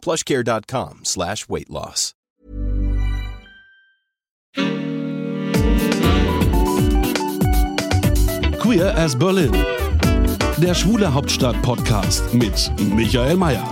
plushcare.com slash weight loss. Queer as Berlin. Der Schwule Hauptstadt Podcast mit Michael Mayer.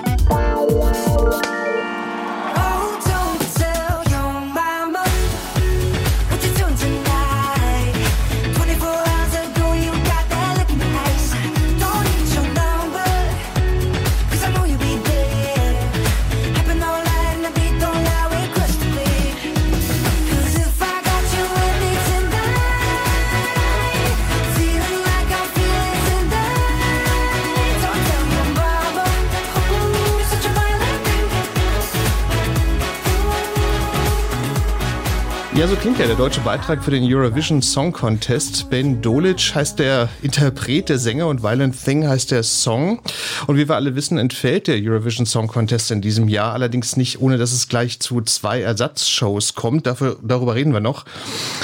Ja, so klingt ja der deutsche Beitrag für den Eurovision Song Contest. Ben Dolic heißt der Interpret, der Sänger und Violent Thing heißt der Song. Und wie wir alle wissen, entfällt der Eurovision Song Contest in diesem Jahr. Allerdings nicht, ohne dass es gleich zu zwei Ersatzshows kommt. Dafür, darüber reden wir noch.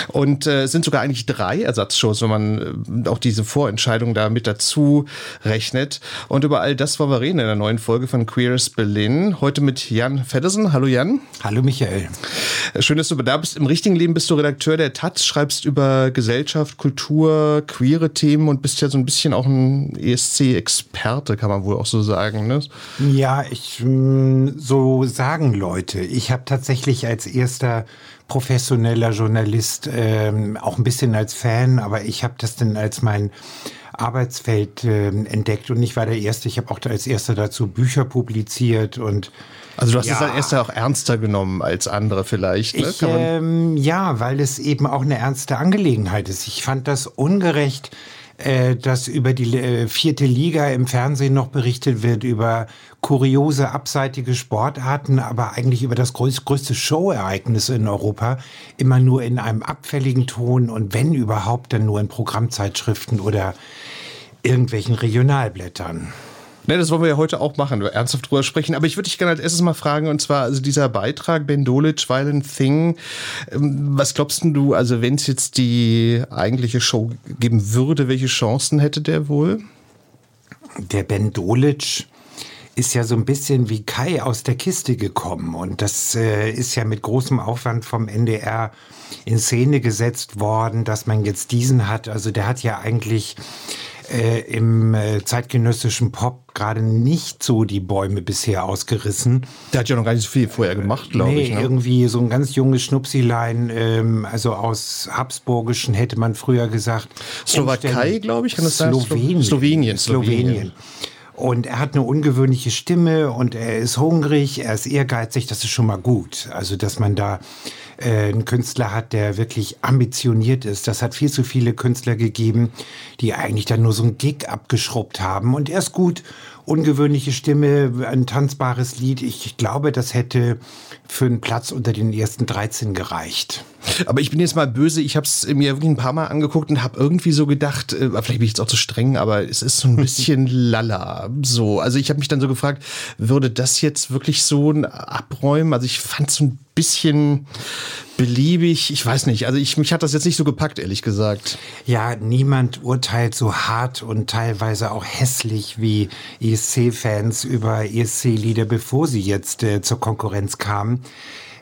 Und äh, es sind sogar eigentlich drei Ersatzshows, wenn man äh, auch diese Vorentscheidung da mit dazu rechnet. Und über all das wollen wir reden in der neuen Folge von Queers Berlin. Heute mit Jan Feddersen. Hallo Jan. Hallo Michael. Schön, dass du da bist. Im richtigen Leben bist du Redakteur der Taz, schreibst über Gesellschaft, Kultur, queere Themen und bist ja so ein bisschen auch ein ESC-Experte, kann man wohl auch so sagen. Ne? Ja, ich mm, so sagen Leute. Ich habe tatsächlich als erster professioneller Journalist ähm, auch ein bisschen als Fan, aber ich habe das dann als mein Arbeitsfeld ähm, entdeckt und ich war der Erste. Ich habe auch als Erster dazu Bücher publiziert und Also du hast es Ja. dann erst auch ernster genommen als andere vielleicht. Ne? Ich, ähm, ja, weil es eben auch eine ernste Angelegenheit ist. Ich fand das ungerecht, äh, dass über die äh, vierte Liga im Fernsehen noch berichtet wird, über kuriose, abseitige Sportarten, aber eigentlich über das größ größte Showereignis in Europa immer nur in einem abfälligen Ton und wenn überhaupt, dann nur in Programmzeitschriften oder irgendwelchen Regionalblättern. Ne, das wollen wir ja heute auch machen, ernsthaft drüber sprechen. Aber ich würde dich gerne als erstes mal fragen, und zwar also dieser Beitrag Ben Dolic, Violent Thing. ähm, Was glaubst du, also wenn es jetzt die eigentliche Show geben würde, welche Chancen hätte der wohl? der Ben Dolic ist ja so ein bisschen wie Kai aus der Kiste gekommen. Und das äh, ist ja mit großem Aufwand vom NDR in Szene gesetzt worden, dass man jetzt diesen hat. Also der hat ja eigentlich äh, im äh, zeitgenössischen Pop gerade nicht so die Bäume bisher ausgerissen. Der hat ja noch gar nicht so viel vorher gemacht, glaube nee, ich. Ne? irgendwie so ein ganz junges Schnupsilein, ähm, also aus Habsburgischen hätte man früher gesagt. Slowakei, glaube ich, kann das sein? Slowenien. Slowenien, Slowenien. Slowenien. Und er hat eine ungewöhnliche Stimme und er ist hungrig, er ist ehrgeizig, das ist schon mal gut. Also, dass man da äh, einen Künstler hat, der wirklich ambitioniert ist. Das hat viel zu viele Künstler gegeben, die eigentlich dann nur so ein Gig abgeschrubbt haben. Und er ist gut, ungewöhnliche Stimme, ein tanzbares Lied. Ich glaube, das hätte für einen Platz unter den ersten 13 gereicht. Aber ich bin jetzt mal böse, ich habe es mir wirklich ein paar Mal angeguckt und habe irgendwie so gedacht, äh, vielleicht bin ich jetzt auch zu streng, aber es ist so ein bisschen lala. So, also ich habe mich dann so gefragt, würde das jetzt wirklich so ein abräumen? Also ich fand so ein bisschen beliebig, ich weiß nicht, also ich, mich hat das jetzt nicht so gepackt, ehrlich gesagt. Ja, niemand urteilt so hart und teilweise auch hässlich wie ESC-Fans über ESC-Lieder, bevor sie jetzt äh, zur Konkurrenz kamen.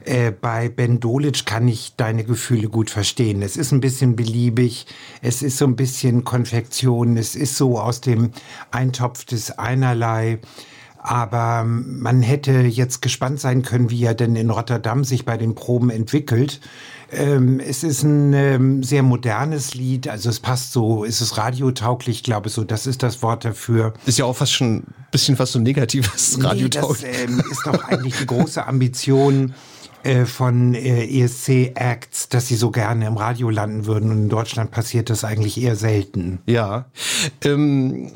Äh, bei Ben Dolic kann ich deine Gefühle gut verstehen. Es ist ein bisschen beliebig, es ist so ein bisschen Konfektion, es ist so aus dem Eintopf des Einerlei. Aber man hätte jetzt gespannt sein können, wie er denn in Rotterdam sich bei den Proben entwickelt. Ähm, es ist ein ähm, sehr modernes Lied, also es passt so, es ist radiotauglich, glaube ich so, das ist das Wort dafür. Ist ja auch fast schon ein bisschen fast so negatives Nee, Radiotauglich. das ähm, ist doch eigentlich die große Ambition, äh, von äh, ESC-Acts, dass sie so gerne im Radio landen würden. Und in Deutschland passiert das eigentlich eher selten. Ja, ähm,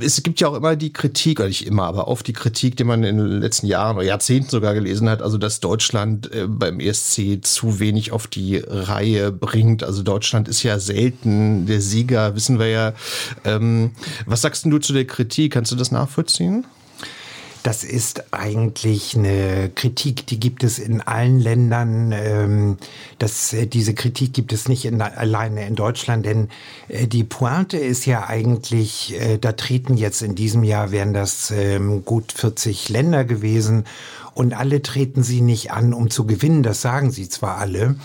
es gibt ja auch immer die Kritik, oder nicht immer, aber oft die Kritik, die man in den letzten Jahren oder Jahrzehnten sogar gelesen hat, also dass Deutschland äh, beim ESC zu wenig auf die Reihe bringt. Also Deutschland ist ja selten der Sieger, wissen wir ja. Ähm, was sagst du zu der Kritik? Kannst du das nachvollziehen? Das ist eigentlich eine Kritik, die gibt es in allen Ländern. Ähm, das, äh, diese Kritik gibt es nicht in, alleine in Deutschland, denn äh, die Pointe ist ja eigentlich, äh, da treten jetzt in diesem Jahr, wären das ähm, gut 40 Länder gewesen und alle treten sie nicht an, um zu gewinnen, das sagen sie zwar alle.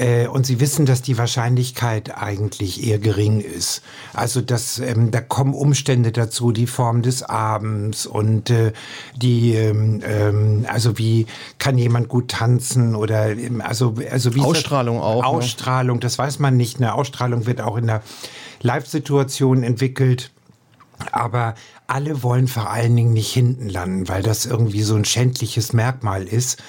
Äh, und sie wissen, dass die Wahrscheinlichkeit eigentlich eher gering ist. Also dass ähm, da kommen Umstände dazu, die Form des Abends und äh, die ähm, ähm, also wie kann jemand gut tanzen oder ähm, also also wie Ausstrahlung das, auch, ne? Ausstrahlung, das weiß man nicht. Eine Ausstrahlung wird auch in der Live-Situation entwickelt. Aber alle wollen vor allen Dingen nicht hinten landen, weil das irgendwie so ein schändliches Merkmal ist.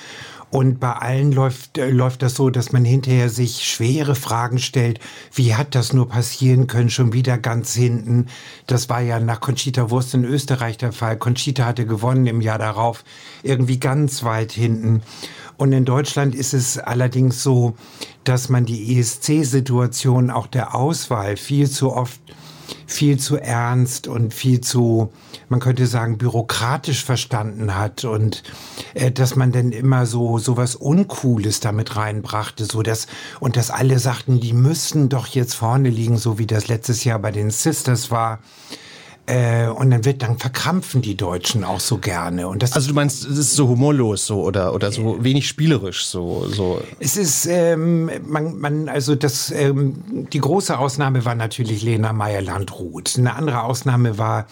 Und bei allen läuft, äh, läuft das so, dass man hinterher sich schwere Fragen stellt. Wie hat das nur passieren können? Schon wieder ganz hinten. Das war ja nach Conchita Wurst in Österreich der Fall. Conchita hatte gewonnen im Jahr darauf. Irgendwie ganz weit hinten. Und in Deutschland ist es allerdings so, dass man die ESC-Situation auch der Auswahl viel zu oft viel zu ernst und viel zu, man könnte sagen, bürokratisch verstanden hat und äh, dass man dann immer so so was Uncooles damit reinbrachte, so dass und dass alle sagten, die müssten doch jetzt vorne liegen, so wie das letztes Jahr bei den Sisters war. Äh, und dann wird dann verkrampfen die Deutschen auch so gerne. Und das Also du meinst, es ist so humorlos so oder oder so wenig spielerisch so so. Es ist, ähm, man, man, also das, ähm, die große Ausnahme war natürlich Lena Meyer-Landrut. Eine andere Ausnahme war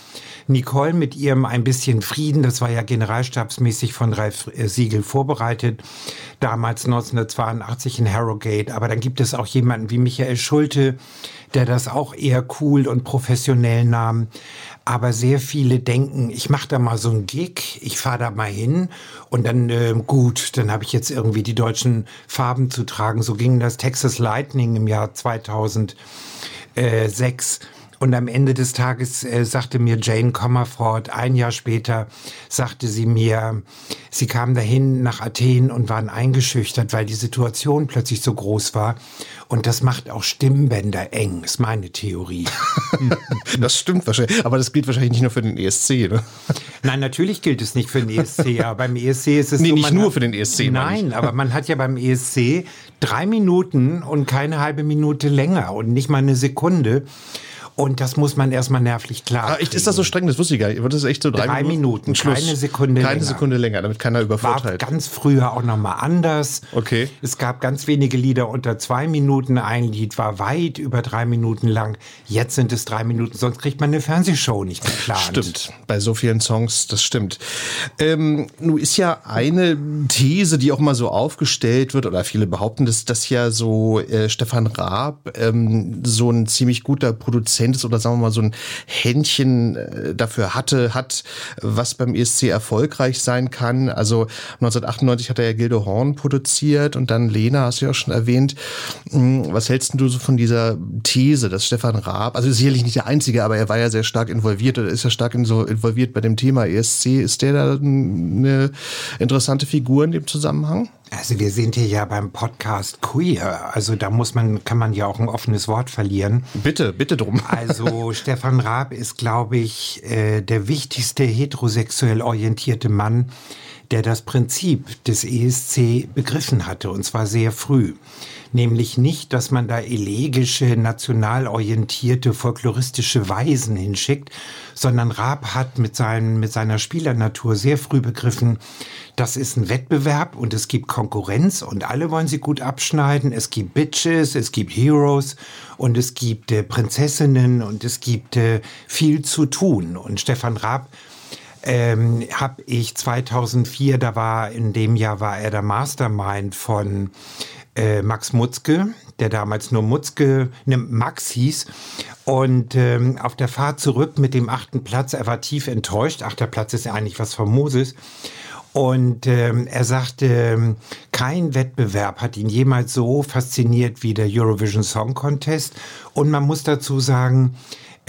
Nicole mit ihrem Ein bisschen Frieden. Das war ja generalstabsmäßig von Ralf äh, Siegel vorbereitet. Damals 1982 in Harrogate. Aber dann gibt es auch jemanden wie Michael Schulte, der das auch eher cool und professionell nahm. Aber sehr viele denken, ich mache da mal so einen Gig, ich fahre da mal hin und dann äh, gut, dann habe ich jetzt irgendwie die deutschen Farben zu tragen. So ging das Texas Lightning im Jahr 2006. Und am Ende des Tages äh, sagte mir Jane Comerford, ein Jahr später, sagte sie mir, sie kam dahin nach Athen und waren eingeschüchtert, weil die Situation plötzlich so groß war. Und das macht auch Stimmbänder eng, ist meine Theorie. Das stimmt wahrscheinlich, aber das gilt wahrscheinlich nicht nur für den ESC, ne? Nein, natürlich gilt es nicht für den ESC, aber beim ESC ist es Nee, so, nicht nur hat- für den ESC. Nein, aber man hat ja beim ESC drei Minuten und keine halbe Minute länger und nicht mal eine Sekunde. Und das muss man erstmal nervlich klar. Ah, echt, ist das so streng? Das wusste ich gar nicht. Wird das echt so drei, Drei Minuten, Schluss. keine Sekunde Keine länger. Sekunde länger, damit keiner war übervorteilt. ganz früher auch noch mal anders. Okay. Es gab ganz wenige Lieder unter zwei Minuten. Ein Lied war weit über drei Minuten lang. Jetzt sind es drei Minuten. Sonst kriegt man eine Fernsehshow nicht geplant. Stimmt, bei so vielen Songs, das stimmt. Ähm, nun ist ja eine These, die auch mal so aufgestellt wird, oder viele behaupten, dass das ja so äh, Stefan Raab ähm, so ein ziemlich guter Produzent ist oder sagen wir mal so ein Händchen äh, dafür hatte, hat, was beim ESC erfolgreich sein kann. Also 1998 hat er ja Gilde Horn produziert und dann Lena, hast du ja auch schon erwähnt. Hm, Was hältst du so von dieser These, dass Stefan Raab, also sicherlich nicht der Einzige, aber er war ja sehr stark involviert oder ist ja stark in so involviert bei dem Thema ESC. Ist der da eine interessante Figur in dem Zusammenhang? Also wir sind hier ja beim Podcast Queer. Also da muss man, kann man ja auch ein offenes Wort verlieren. Bitte, bitte drum. Also Stefan Raab ist, glaube ich, äh, der wichtigste heterosexuell orientierte Mann, der das Prinzip des ESC begriffen hatte, und zwar sehr früh. Nämlich nicht, dass man da elegische, national orientierte, folkloristische Weisen hinschickt, sondern Raab hat mit, seinen, mit seiner Spielernatur sehr früh begriffen, das ist ein Wettbewerb und es gibt Konkurrenz und alle wollen sie gut abschneiden. Es gibt Bitches, es gibt Heroes und es gibt äh, Prinzessinnen und es gibt äh, viel zu tun. Und Stefan Raab ähm, habe ich 2004, da war in dem Jahr war er der Mastermind von äh, Max Mutzke, der damals nur Mutzke, ne, Max hieß. Und ähm, auf der Fahrt zurück mit dem achten Platz, er war tief enttäuscht. Achter Platz ist ja eigentlich was Famoses. Und ähm, er sagte, ähm, kein Wettbewerb hat ihn jemals so fasziniert wie der Eurovision Song Contest. Und man muss dazu sagen,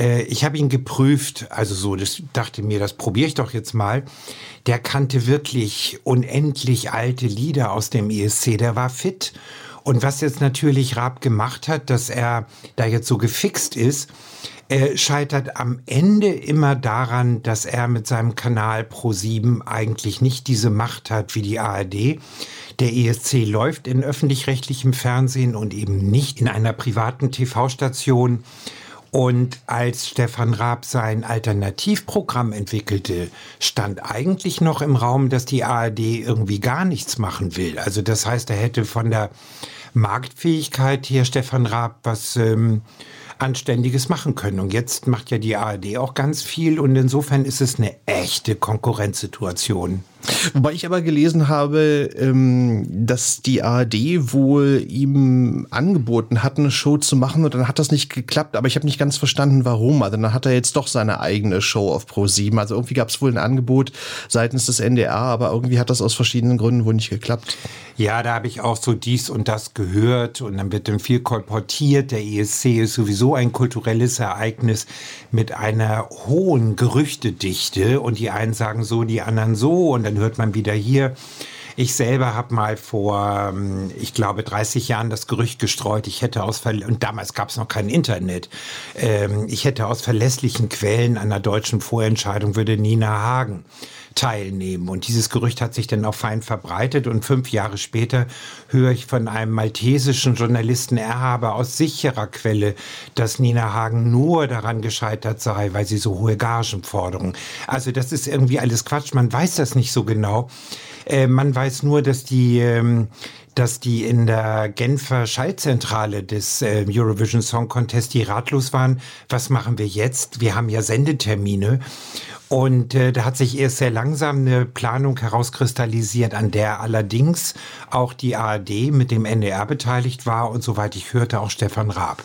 äh, ich habe ihn geprüft, also so, das dachte mir, das probiere ich doch jetzt mal. Der kannte wirklich unendlich alte Lieder aus dem ESC, der war fit. Und was jetzt natürlich Raab gemacht hat, dass er da jetzt so gefixt ist, äh, scheitert am Ende immer daran, dass er mit seinem Kanal Pro7 eigentlich nicht diese Macht hat wie die ARD. Der ESC läuft in öffentlich-rechtlichem Fernsehen und eben nicht in einer privaten TV-Station. Und als Stefan Raab sein Alternativprogramm entwickelte, stand eigentlich noch im Raum, dass die ARD irgendwie gar nichts machen will. Also das heißt, er hätte von der Marktfähigkeit hier Stefan Raab was ähm, Anständiges machen können. Und jetzt macht ja die ARD auch ganz viel und insofern ist es eine echte Konkurrenzsituation. Wobei ich aber gelesen habe, ähm, dass die ARD wohl ihm angeboten hat, eine Show zu machen und dann hat das nicht geklappt. Aber ich habe nicht ganz verstanden, warum. Also dann hat er jetzt doch seine eigene Show auf Pro7. Also irgendwie gab es wohl ein Angebot seitens des NDR, aber irgendwie hat das aus verschiedenen Gründen wohl nicht geklappt. Ja, da habe ich auch so dies und das gehört und dann wird dann viel kolportiert. Der ESC ist sowieso ein kulturelles Ereignis mit einer hohen Gerüchtedichte und die einen sagen so, die anderen so und dann hört man wieder hier. Ich selber habe mal vor, ähm, ich glaube, 30 Jahren das Gerücht gestreut, ich hätte aus, Ver und damals gab es noch kein Internet, ähm, ich hätte aus verlässlichen Quellen einer deutschen Vorentscheidung würde Nina Hagen teilnehmen. Und dieses Gerücht hat sich dann auch fein verbreitet. Und fünf Jahre später höre ich von einem maltesischen Journalisten, er habe aus sicherer Quelle, dass Nina Hagen nur daran gescheitert sei, weil sie so hohe Gagen fordern. Also das ist irgendwie alles Quatsch. Man weiß das nicht so genau. Äh, man weiß nur, dass die, ähm, dass die in der Genfer Schaltzentrale des äh, Eurovision Song Contest die ratlos waren. Was machen wir jetzt? Wir haben ja Sendetermine. Und äh, da hat sich erst sehr langsam eine Planung herauskristallisiert, an der allerdings auch die ARD mit dem NDR beteiligt war und soweit ich hörte auch Stefan Raab.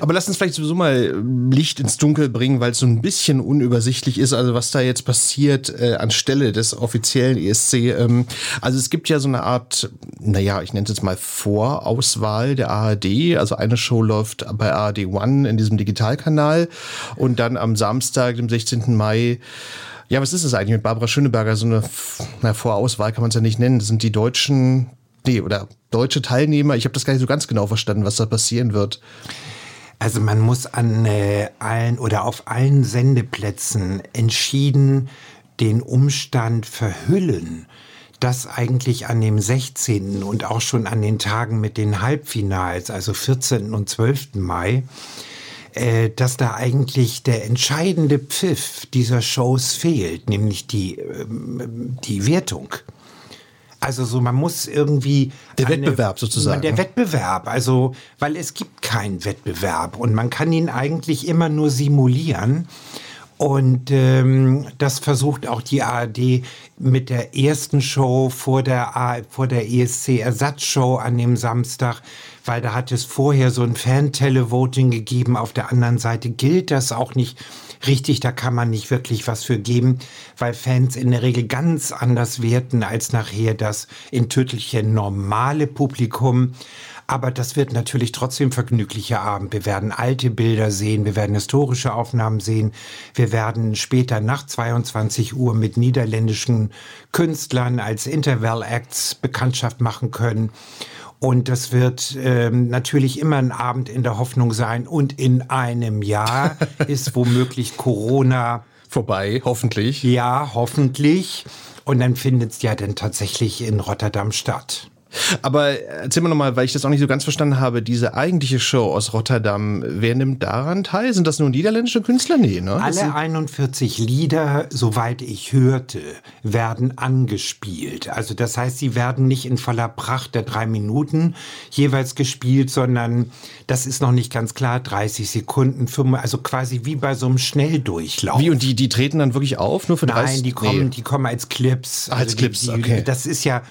Aber lass uns vielleicht sowieso mal Licht ins Dunkel bringen, weil es so ein bisschen unübersichtlich ist, also was da jetzt passiert äh, anstelle des offiziellen ESC. Ähm, also es gibt ja so eine Art, naja, ich nenne es jetzt mal Vorauswahl der ARD. Also eine Show läuft bei ARD One in diesem Digitalkanal und dann am Samstag, dem 16. Mai, ja, was ist das eigentlich mit Barbara Schöneberger? So eine na, Vorauswahl kann man es ja nicht nennen. Das sind die deutschen, nee, oder deutsche Teilnehmer. Ich habe das gar nicht so ganz genau verstanden, was da passieren wird. Also man muss an äh, allen oder auf allen Sendeplätzen entschieden den Umstand verhüllen, dass eigentlich an dem 16. und auch schon an den Tagen mit den Halbfinals, also 14. und 12. Mai, äh, dass da eigentlich der entscheidende Pfiff dieser Shows fehlt, nämlich die, ähm, die Wertung. Also so, man muss irgendwie. Der Wettbewerb sozusagen. Der Wettbewerb, also, weil es gibt keinen Wettbewerb und man kann ihn eigentlich immer nur simulieren. Und ähm, das versucht auch die ARD mit der ersten Show vor der, A vor der ESC-Ersatzshow an dem Samstag, weil da hat es vorher so ein Fan-Televoting gegeben. Auf der anderen Seite gilt das auch nicht richtig, da kann man nicht wirklich was für geben, weil Fans in der Regel ganz anders werten als nachher das in Tüttelchen normale Publikum. Aber das wird natürlich trotzdem vergnüglicher Abend. Wir werden alte Bilder sehen, wir werden historische Aufnahmen sehen, wir werden später nach 22 Uhr mit niederländischen Künstlern als Interval Acts Bekanntschaft machen können. Und das wird ähm, natürlich immer ein Abend in der Hoffnung sein. Und in einem Jahr ist womöglich Corona Vorbei, hoffentlich. ja, hoffentlich. Und dann findet es ja dann tatsächlich in Rotterdam statt. Aber erzähl mal nochmal, weil ich das auch nicht so ganz verstanden habe, diese eigentliche Show aus Rotterdam, wer nimmt daran teil? Sind das nur niederländische Künstler? Nee, ne? Alle sind- 41 Lieder, soweit ich hörte, werden angespielt. Also das heißt, sie werden nicht in voller Pracht der drei Minuten jeweils gespielt, sondern das ist noch nicht ganz klar, 30 Sekunden, 5, also quasi wie bei so einem Schnelldurchlauf. Wie, und die, die treten dann wirklich auf, nur für 30? Nein, die kommen, Nee. die kommen als Clips. Als die, Clips, die, okay. Das ist ja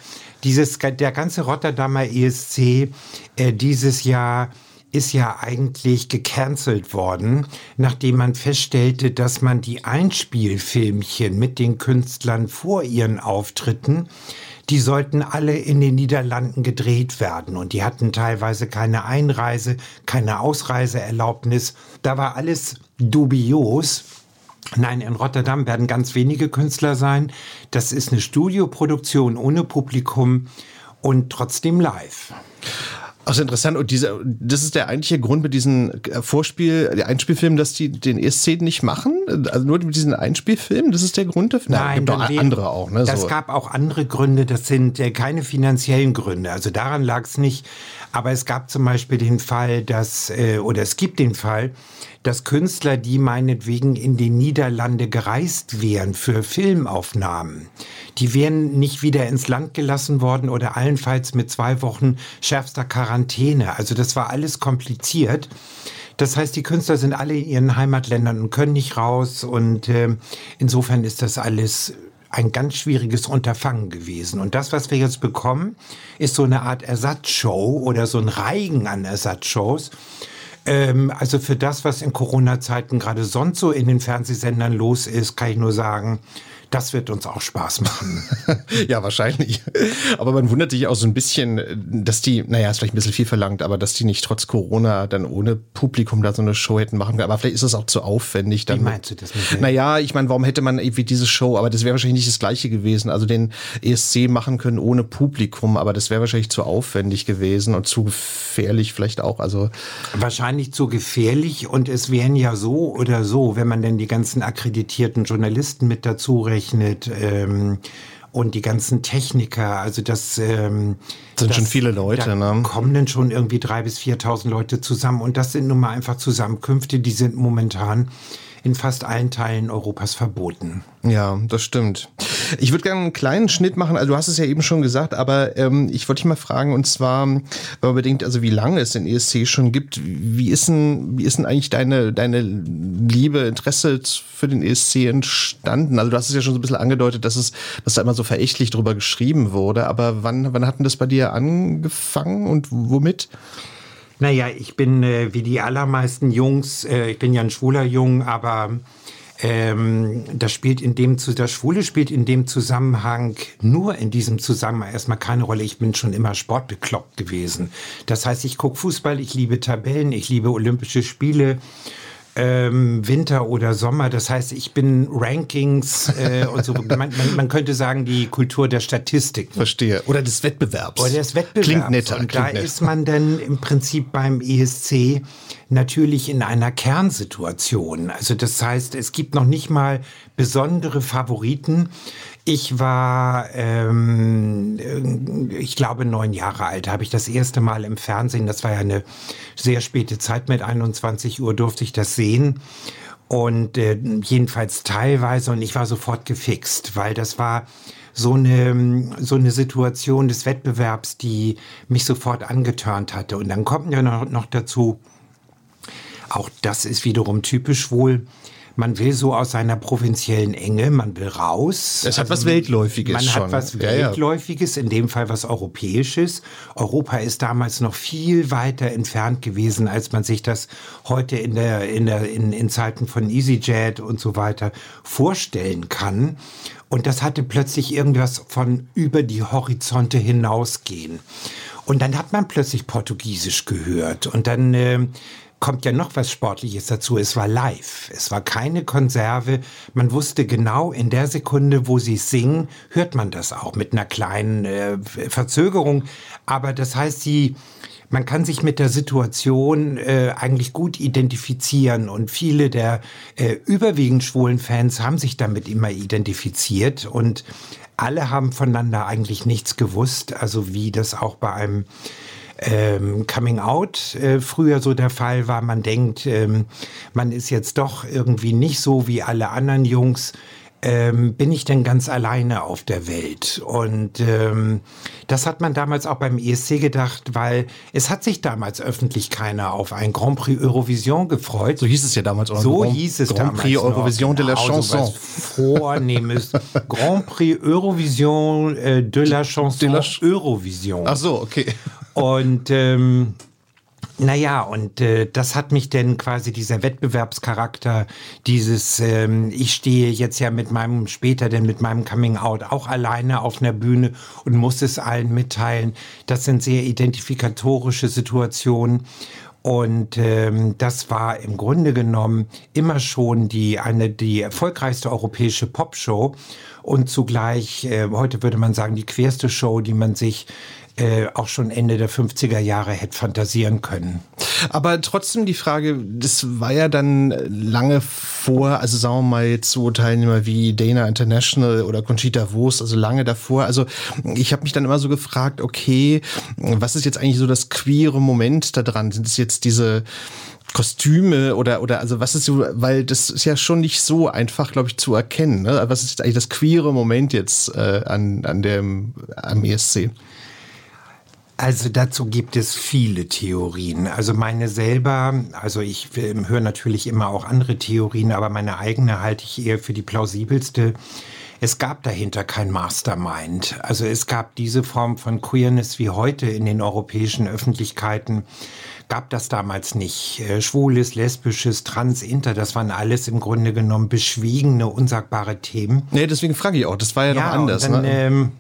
dieses, der ganze Rotterdamer ESC äh, dieses Jahr ist ja eigentlich gecancelt worden, nachdem man feststellte, dass man die Einspielfilmchen mit den Künstlern vor ihren Auftritten, die sollten alle in den Niederlanden gedreht werden und die hatten teilweise keine Einreise, keine Ausreiseerlaubnis. Da war alles dubios. Nein, in Rotterdam werden ganz wenige Künstler sein. Das ist eine Studioproduktion ohne Publikum und trotzdem live. Also interessant. Und diese, das ist der eigentliche Grund mit diesen äh, Vorspiel, die Einspielfilmen, dass die den ESC nicht machen? Also nur mit diesen Einspielfilmen? Das ist der Grund dafür? Nein, gibt dann auch andere auch, ne? Das so. gab auch andere Gründe, das sind äh, keine finanziellen Gründe. Also daran lag es nicht. Aber es gab zum Beispiel den Fall, dass, äh, oder es gibt den Fall, dass Künstler, die meinetwegen in die Niederlande gereist wären für Filmaufnahmen, die wären nicht wieder ins Land gelassen worden oder allenfalls mit zwei Wochen schärfster Quarantäne. Also das war alles kompliziert. Das heißt, die Künstler sind alle in ihren Heimatländern und können nicht raus. Und ähm, insofern ist das alles ein ganz schwieriges Unterfangen gewesen. Und das, was wir jetzt bekommen, ist so eine Art Ersatzshow oder so ein Reigen an Ersatzshows. Ähm, also für das, was in Corona-Zeiten gerade sonst so in den Fernsehsendern los ist, kann ich nur sagen, das wird uns auch Spaß machen. ja, wahrscheinlich. Aber man wundert sich auch so ein bisschen, dass die, naja, ist vielleicht ein bisschen viel verlangt, aber dass die nicht trotz Corona dann ohne Publikum da so eine Show hätten machen können. Aber vielleicht ist das auch zu aufwendig. Dann Wie meinst du das mit? Naja, ich meine, warum hätte man irgendwie diese Show, aber das wäre wahrscheinlich nicht das gleiche gewesen. Also den ESC machen können ohne Publikum, aber das wäre wahrscheinlich zu aufwendig gewesen und zu gefährlich vielleicht auch. Also Wahrscheinlich zu gefährlich und es wären ja so oder so, wenn man denn die ganzen akkreditierten Journalisten mit dazu rechnet ähm, und die ganzen Techniker, also das ähm, Sind schon viele Leute, da ne? kommen dann schon irgendwie drei bis 4.000 Leute zusammen und das sind nun mal einfach Zusammenkünfte, die sind momentan in fast allen Teilen Europas verboten. Ja, das stimmt. Ich würde gerne einen kleinen Schnitt machen. Also du hast es ja eben schon gesagt, aber ähm, ich wollte dich mal fragen, und zwar, wenn man bedenkt, also wie lange es den ESC schon gibt, wie ist denn, wie ist denn eigentlich deine, deine Liebe, Interesse für den ESC entstanden? Also du hast es ja schon so ein bisschen angedeutet, dass es, dass da immer so verächtlich drüber geschrieben wurde, aber wann, wann hat denn das bei dir angefangen und womit? Naja, ich bin äh, wie die allermeisten Jungs, äh, ich bin ja ein schwuler Jung, aber ähm, das spielt in dem das Schwule spielt in dem Zusammenhang nur in diesem Zusammenhang erstmal keine Rolle. Ich bin schon immer sportbekloppt gewesen. Das heißt, ich gucke Fußball, ich liebe Tabellen, ich liebe Olympische Spiele. Ähm, Winter oder Sommer, das heißt, ich bin Rankings äh, und so. Man, man, man könnte sagen, die Kultur der Statistik. Verstehe. Oder des Wettbewerbs. Oder des Wettbewerbs. Klingt netter. Und klingt da netter. ist man dann im Prinzip beim ESC natürlich in einer Kernsituation. Also das heißt, es gibt noch nicht mal besondere Favoriten. Ich war, ähm, ich glaube, neun Jahre alt, habe ich das erste Mal im Fernsehen, das war ja eine sehr späte Zeit, mit 21 Uhr durfte ich das sehen. Und äh, jedenfalls teilweise, und ich war sofort gefixt, weil das war so eine, so eine Situation des Wettbewerbs, die mich sofort angetörnt hatte. Und dann kommt ja noch, noch dazu, auch das ist wiederum typisch wohl, man will so aus seiner provinziellen Enge, man will raus. Also Es hat was Weltläufiges Man schon. hat was Ja, ja. Weltläufiges, in dem Fall was Europäisches. Europa ist damals noch viel weiter entfernt gewesen, als man sich das heute in, der, in, der, in, in Zeiten von EasyJet und so weiter vorstellen kann. Und das hatte plötzlich irgendwas von über die Horizonte hinausgehen. Und dann hat man plötzlich Portugiesisch gehört. Und dann äh, kommt ja noch was Sportliches dazu. Es war live. Es war keine Konserve. Man wusste genau, in der Sekunde, wo sie singen, hört man das auch mit einer kleinen äh, Verzögerung. Aber das heißt, sie, man kann sich mit der Situation äh, eigentlich gut identifizieren und viele der äh, überwiegend schwulen Fans haben sich damit immer identifiziert und alle haben voneinander eigentlich nichts gewusst, also wie das auch bei einem ähm, Coming Out äh, früher so der Fall war. Man denkt, ähm, man ist jetzt doch irgendwie nicht so wie alle anderen Jungs. Ähm, bin ich denn ganz alleine auf der Welt? Und ähm, das hat man damals auch beim ESC gedacht, weil es hat sich damals öffentlich keiner auf ein Grand Prix Eurovision gefreut. So hieß es ja damals auch. So Grand- hieß es Grand damals Prix noch. Eurovision de la Genau, Chanson. sowas Vornehmes. Grand Prix Eurovision äh, de la Chanson De la Ch- Eurovision. Ach so, okay. Und ähm, Naja, und äh, das hat mich denn quasi dieser Wettbewerbscharakter, dieses, ähm, ich stehe jetzt ja mit meinem, später denn mit meinem Coming Out auch alleine auf einer Bühne und muss es allen mitteilen. Das sind sehr identifikatorische Situationen. Und ähm, das war im Grunde genommen immer schon die eine die erfolgreichste europäische Popshow und zugleich äh, heute würde man sagen die querste Show, die man sich äh, auch schon Ende der 50er Jahre hätte fantasieren können. Aber trotzdem die Frage, das war ja dann lange vor, also sagen wir mal jetzt so Teilnehmer wie Dana International oder Conchita Wurst, also lange davor. Also ich habe mich dann immer so gefragt, okay, was ist jetzt eigentlich so das queere Moment da dran? Sind es jetzt diese Kostüme oder oder also was ist so, weil das ist ja schon nicht so einfach, glaube ich, zu erkennen. Ne? Was ist jetzt eigentlich das queere Moment jetzt äh, an an dem am ESC? Also dazu gibt es viele Theorien. Also meine selber, also ich höre natürlich immer auch andere Theorien, aber meine eigene halte ich eher für die plausibelste. Es gab dahinter kein Mastermind. Also es gab diese Form von Queerness wie heute in den europäischen Öffentlichkeiten gab das damals nicht. Äh, Schwules, lesbisches, trans, inter, das waren alles im Grunde genommen beschwiegene, unsagbare Themen. Nee, deswegen frage ich auch, das war ja, noch anders. dann, ne? ähm,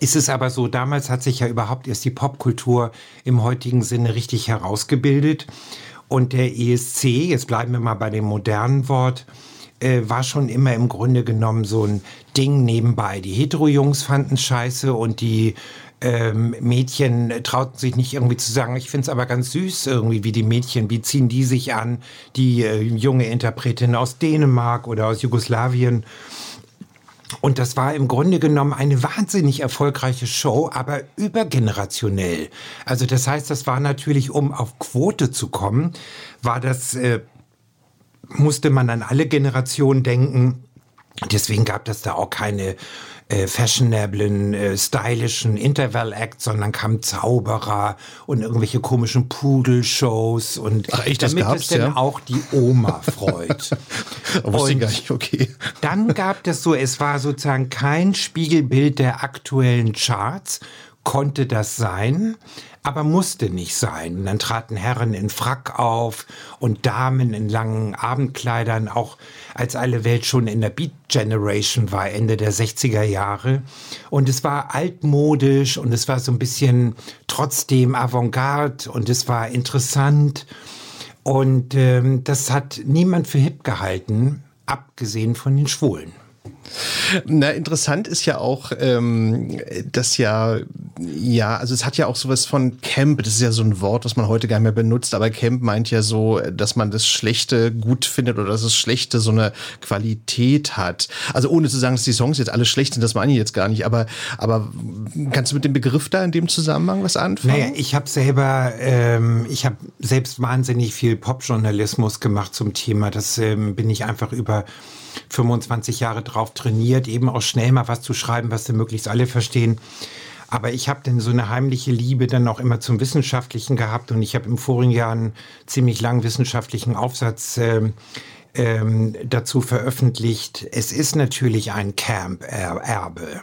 ist es aber so, damals hat sich ja überhaupt erst die Popkultur im heutigen Sinne richtig herausgebildet. Und der ESC, jetzt bleiben wir mal bei dem modernen Wort, äh, war schon immer im Grunde genommen so ein Ding nebenbei. Die Hetero-Jungs fanden scheiße und die ähm, Mädchen trauten sich nicht irgendwie zu sagen, ich finde es aber ganz süß irgendwie, wie die Mädchen, wie ziehen die sich an, die äh, junge Interpretin aus Dänemark oder aus Jugoslawien. Und das war im Grunde genommen eine wahnsinnig erfolgreiche Show, aber übergenerationell. Also das heißt, das war natürlich, um auf Quote zu kommen, war das, äh, musste man an alle Generationen denken. Deswegen gab es da auch keine äh, fashionablen, äh, stylischen Interval-Acts, sondern kamen Zauberer und irgendwelche komischen Pudelshows und Ach echt, das damit es denn ja? auch die Oma freut. Wusste ich Und gar nicht, okay. Dann gab es so, es war sozusagen kein Spiegelbild der aktuellen Charts, konnte das sein, aber musste nicht sein. Und dann traten Herren in Frack auf und Damen in langen Abendkleidern, auch als alle Welt schon in der Beat Generation war, Ende der 60er Jahre. Und es war altmodisch und es war so ein bisschen trotzdem Avantgarde und es war interessant. Und ähm, das hat niemand für hip gehalten, abgesehen von den Schwulen. Na, interessant ist ja auch, ähm, dass ja, ja, also es hat ja auch sowas von Camp, das ist ja so ein Wort, was man heute gar nicht mehr benutzt, aber Camp meint ja so, dass man das Schlechte gut findet oder dass das Schlechte so eine Qualität hat. Also ohne zu sagen, dass die Songs jetzt alle schlecht sind, das meine ich jetzt gar nicht, aber, aber kannst du mit dem Begriff da in dem Zusammenhang was anfangen? Naja, ich habe selber, ähm, ich habe selbst wahnsinnig viel Popjournalismus gemacht zum Thema. Das ähm, bin ich einfach über 25 Jahre drauf trainiert, eben auch schnell mal was zu schreiben, was dann möglichst alle verstehen. Aber ich habe dann so eine heimliche Liebe dann auch immer zum Wissenschaftlichen gehabt und ich habe im vorigen Jahr einen ziemlich langen wissenschaftlichen Aufsatz ähm, ähm, dazu veröffentlicht. Es ist natürlich ein Camp-Erbe.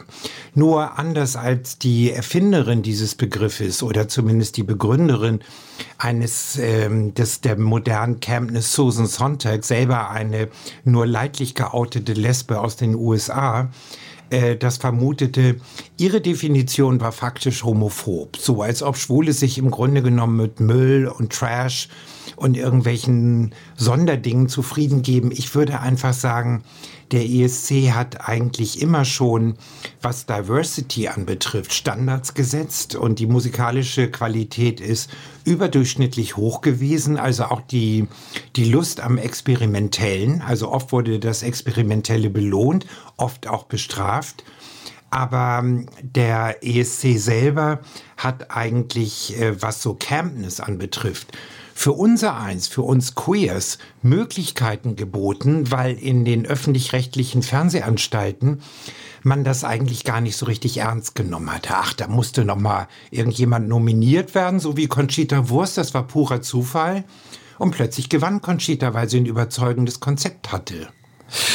Nur anders als die Erfinderin dieses Begriffes oder zumindest die Begründerin eines ähm, des der modernen Campness Susan Sontag, selber eine nur leidlich geoutete Lesbe aus den USA, äh, das vermutete, ihre Definition war faktisch homophob. So als ob Schwule sich im Grunde genommen mit Müll und Trash und irgendwelchen Sonderdingen zufrieden geben. Ich würde einfach sagen, der ESC hat eigentlich immer schon, was Diversity anbetrifft, Standards gesetzt und die musikalische Qualität ist überdurchschnittlich hoch gewesen. Also auch die, die Lust am Experimentellen. Also oft wurde das Experimentelle belohnt, oft auch bestraft. Aber ähm, der ESC selber hat eigentlich, äh, was so Campness anbetrifft, für unser eins, für uns Queers, Möglichkeiten geboten, weil in den öffentlich-rechtlichen Fernsehanstalten man das eigentlich gar nicht so richtig ernst genommen hat. Ach, da musste noch mal irgendjemand nominiert werden, so wie Conchita Wurst, das war purer Zufall. Und plötzlich gewann Conchita, weil sie ein überzeugendes Konzept hatte.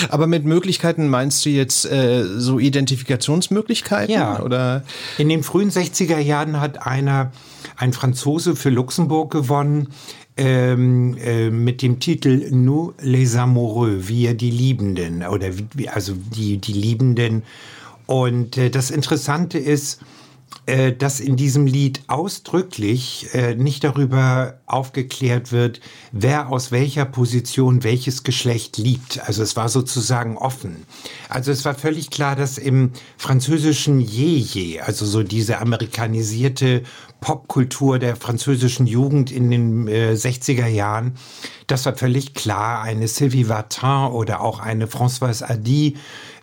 Aber mit Möglichkeiten meinst du jetzt äh, so Identifikationsmöglichkeiten? Ja. Oder? In den frühen 60er Jahren hat einer ein Franzose für Luxemburg gewonnen ähm, äh, mit dem Titel Nous les Amoureux, wir die Liebenden oder wie, also die, die Liebenden. Und äh, das Interessante ist, äh, dass in diesem Lied ausdrücklich äh, nicht darüber aufgeklärt wird, wer aus welcher Position welches Geschlecht liebt. Also es war sozusagen offen. Also es war völlig klar, dass im französischen Jeje, also so diese amerikanisierte Popkultur der französischen Jugend in den äh, 60er Jahren, das war völlig klar. Eine Sylvie Vartan oder auch eine Françoise Hardy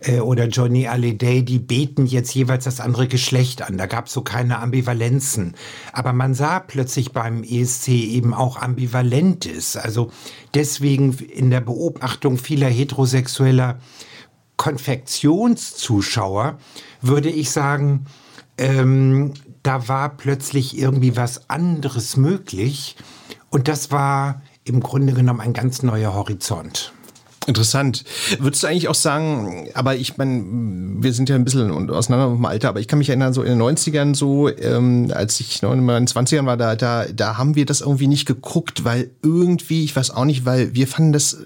äh, oder Johnny Hallyday, die beten jetzt jeweils das andere Geschlecht an. Da gab es so keine Ambivalenzen. Aber man sah plötzlich beim ESC eben auch Ambivalentes. Also deswegen in der Beobachtung vieler heterosexueller Konfektionszuschauer würde ich sagen, ähm, da war plötzlich irgendwie was anderes möglich. Und das war im Grunde genommen ein ganz neuer Horizont. Interessant. Würdest du eigentlich auch sagen, aber ich meine, wir sind ja ein bisschen auseinander vom Alter, aber ich kann mich erinnern, so in den 90ern so, ähm, als ich noch in meinen 20ern war, da, da, da haben wir das irgendwie nicht geguckt, weil irgendwie, ich weiß auch nicht, weil wir fanden das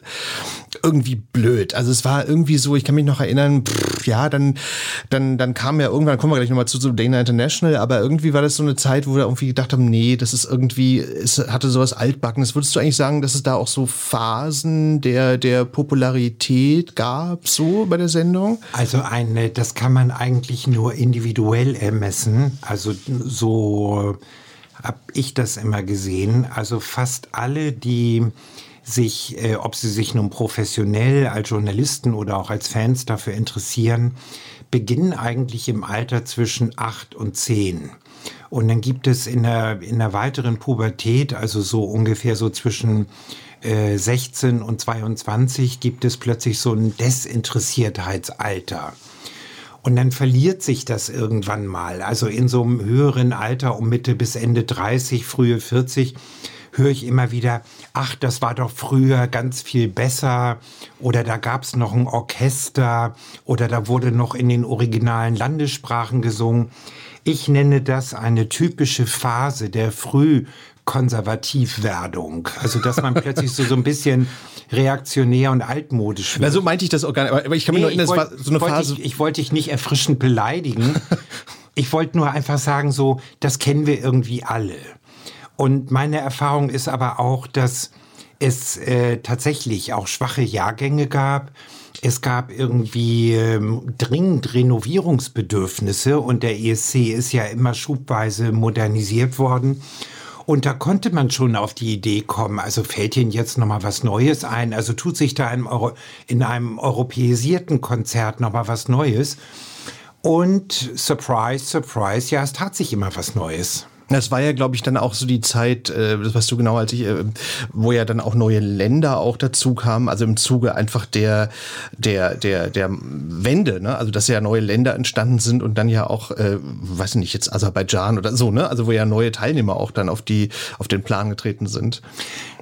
irgendwie blöd. Also es war irgendwie so, ich kann mich noch erinnern, pff, ja, dann, dann, dann kam ja irgendwann, kommen wir gleich nochmal zu, zu Dana International, aber irgendwie war das so eine Zeit, wo wir irgendwie gedacht haben, nee, das ist irgendwie, es hatte sowas Altbackenes. Würdest du eigentlich sagen, dass es da auch so Phasen der, der Popularität gab, so bei der Sendung? Also eine, das kann man eigentlich nur individuell ermessen. Also so habe ich das immer gesehen. Also fast alle, die sich, äh, ob sie sich nun professionell als Journalisten oder auch als Fans dafür interessieren, beginnen eigentlich im Alter zwischen acht und zehn. Und dann gibt es in der, in der weiteren Pubertät, also so ungefähr so zwischen äh, 16 und 22, gibt es plötzlich so ein Desinteressiertheitsalter. Und dann verliert sich das irgendwann mal. Also in so einem höheren Alter, um Mitte bis Ende 30, frühe 40, höre ich immer wieder, ach, das war doch früher ganz viel besser oder da gab es noch ein Orchester oder da wurde noch in den originalen Landessprachen gesungen. Ich nenne das eine typische Phase der Frühkonservativwerdung. Also, dass man plötzlich so, so ein bisschen reaktionär und altmodisch wird. Na, so meinte ich das auch gar nicht, aber ich kann mich Nee, noch erinnern, es war so eine Phase. Ich, ich wollte dich nicht erfrischend beleidigen. ich wollte nur einfach sagen, so, das kennen wir irgendwie alle. Und meine Erfahrung ist aber auch, dass es äh, tatsächlich auch schwache Jahrgänge gab. Es gab irgendwie ähm, dringend Renovierungsbedürfnisse und der ESC ist ja immer schubweise modernisiert worden. Und da konnte man schon auf die Idee kommen, also fällt Ihnen jetzt nochmal was Neues ein? Also tut sich da in, Euro, in einem europäisierten Konzert nochmal was Neues? Und surprise, surprise, ja, es tat sich immer was Neues. Das war ja, glaube ich, dann auch so die Zeit, äh, das weißt du genau, als ich, äh, wo ja dann auch neue Länder auch dazu kamen, also im Zuge einfach der, der, der, der Wende, ne? Also dass ja neue Länder entstanden sind und dann ja auch, äh, weiß nicht, jetzt Aserbaidschan oder so, ne? Also wo ja neue Teilnehmer auch dann auf die, auf den Plan getreten sind.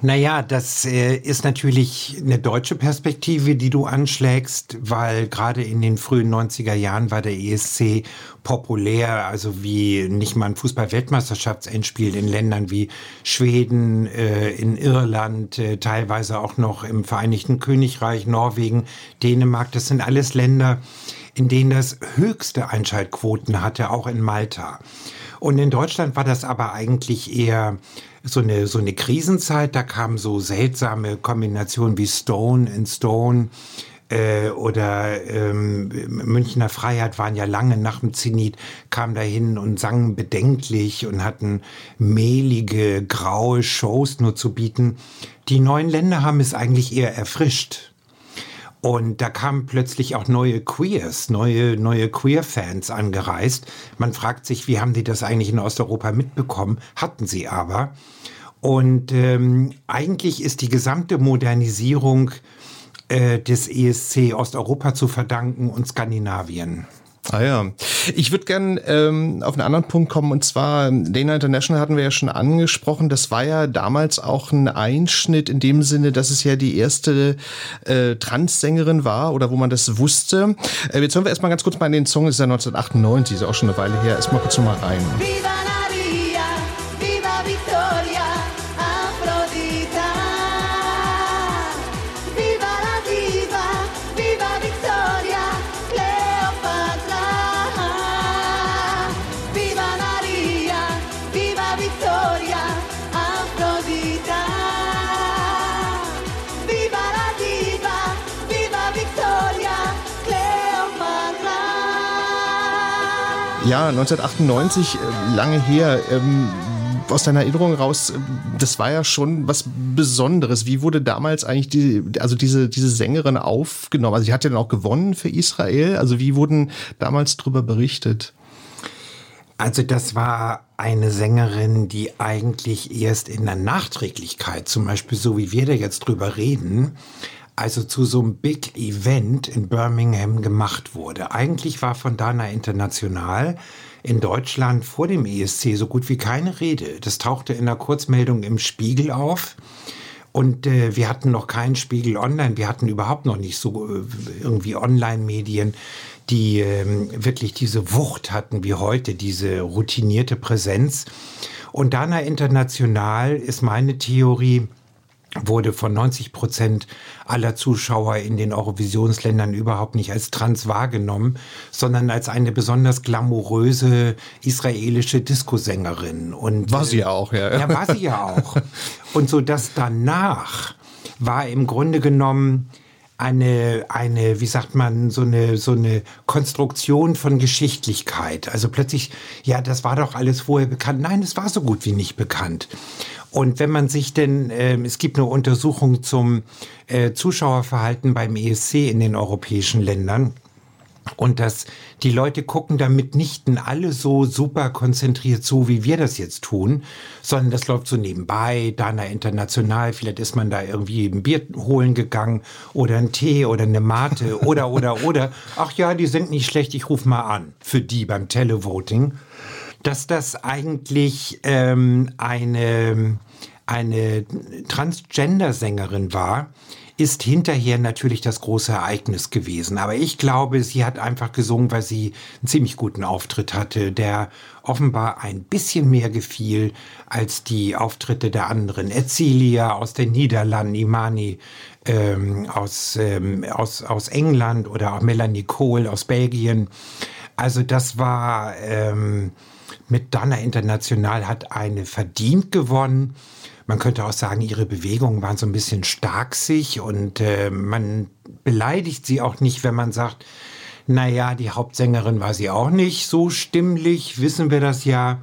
Naja, das äh, ist natürlich eine deutsche Perspektive, die du anschlägst, weil gerade in den frühen 90er Jahren war der ESC populär, also wie nicht mal ein Fußball-Weltmeisterschaftsendspiel in Ländern wie Schweden, äh, in Irland, äh, teilweise auch noch im Vereinigten Königreich, Norwegen, Dänemark. Das sind alles Länder, in denen das höchste Einschaltquoten hatte, auch in Malta. Und in Deutschland war das aber eigentlich eher so eine, so eine Krisenzeit. Da kamen so seltsame Kombinationen wie Stone in Stone äh, oder ähm, Münchner Freiheit waren ja lange nach dem Zenit, kamen dahin und sangen bedenklich und hatten mehlige, graue Shows nur zu bieten. Die neuen Länder haben es eigentlich eher erfrischt. Und da kamen plötzlich auch neue Queers, neue, neue Queer-Fans angereist. Man fragt sich, wie haben die das eigentlich in Osteuropa mitbekommen? Hatten sie aber. Und ähm, eigentlich ist die gesamte Modernisierung äh, des ESC Osteuropa zu verdanken und Skandinavien. Ah ja. Ich würde gern ähm, auf einen anderen Punkt kommen und zwar Dana International hatten wir ja schon angesprochen. Das war ja damals auch ein Einschnitt in dem Sinne, dass es ja die erste äh, Transsängerin war oder wo man das wusste. Äh, jetzt hören wir erstmal ganz kurz mal in den Song, das ist ja 1998, ist ja auch schon eine Weile her. Erstmal kurz mal rein. Viva Ja, 1998, äh, lange her. Ähm, aus deiner Erinnerung raus, äh, das war ja schon was Besonderes. Wie wurde damals eigentlich die, also diese, diese Sängerin aufgenommen? Also die hat ja dann auch gewonnen für Israel. Also wie wurden damals drüber berichtet? Also das war eine Sängerin, die eigentlich erst in der Nachträglichkeit, zum Beispiel so wie wir da jetzt drüber reden, also zu so einem Big Event in Birmingham gemacht wurde. Eigentlich war von Dana International in Deutschland vor dem ESC so gut wie keine Rede. Das tauchte in der Kurzmeldung im Spiegel auf. Und äh, wir hatten noch keinen Spiegel online, wir hatten überhaupt noch nicht so äh, irgendwie Online-Medien, die ähm, wirklich diese Wucht hatten wie heute, diese routinierte Präsenz. Und Dana International ist meine Theorie, wurde von 90 Prozent aller Zuschauer in den Eurovisionsländern überhaupt nicht als trans wahrgenommen, sondern als eine besonders glamouröse israelische Diskosängerin. Und War sie ja auch, ja. Ja, war sie ja auch. Und so dass danach war im Grunde genommen eine, eine, wie sagt man, so eine, so eine Konstruktion von Geschichtlichkeit. Also plötzlich, ja, das war doch alles vorher bekannt. Nein, es war so gut wie nicht bekannt. Und wenn man sich denn, ähm, es gibt eine Untersuchung zum äh, Zuschauerverhalten beim ESC in den europäischen Ländern. Und dass die Leute gucken da mitnichten alle so super konzentriert zu, wie wir das jetzt tun, sondern das läuft so nebenbei, Dana International, vielleicht ist man da irgendwie ein Bier holen gegangen oder ein Tee oder eine Mate oder, oder, oder. Ach ja, die sind nicht schlecht, ich rufe mal an für die beim Televoting. Dass das eigentlich ähm, eine, eine Transgender-Sängerin war, ist hinterher natürlich das große Ereignis gewesen. Aber ich glaube, sie hat einfach gesungen, weil sie einen ziemlich guten Auftritt hatte, der offenbar ein bisschen mehr gefiel als die Auftritte der anderen. Ezilia aus den Niederlanden, Imani ähm, aus, ähm, aus, aus England oder auch Melanie Cole aus Belgien. Also das war ähm, mit Dana International hat eine verdient gewonnen. Man könnte auch sagen, ihre Bewegungen waren so ein bisschen starksig und äh, man beleidigt sie auch nicht, wenn man sagt, naja, die Hauptsängerin war sie auch nicht so stimmlich, wissen wir das ja.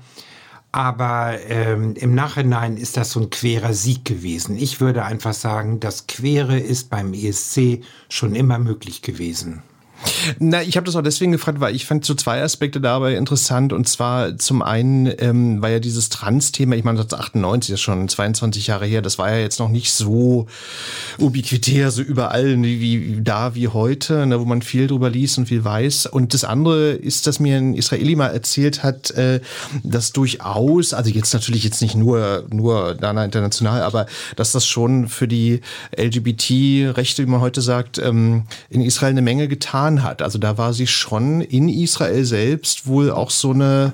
Aber ähm, im Nachhinein ist das so ein querer Sieg gewesen. Ich würde einfach sagen, das Quere ist beim ESC schon immer möglich gewesen. Na, ich habe das auch deswegen gefragt, weil ich fand so zwei Aspekte dabei interessant. Und zwar zum einen ähm, war ja dieses Trans-Thema, ich meine, das ist 98 ist schon 22 Jahre her, das war ja jetzt noch nicht so ubiquitär, so überall wie, wie da wie heute, ne, wo man viel drüber liest und viel weiß. Und das andere ist, dass mir ein Israeli mal erzählt hat, äh, dass durchaus, also jetzt natürlich jetzt nicht nur, nur Dana International, aber dass das schon für die LGBT-Rechte, wie man heute sagt, ähm, in Israel eine Menge getan hat. Also da war sie schon in Israel selbst wohl auch so eine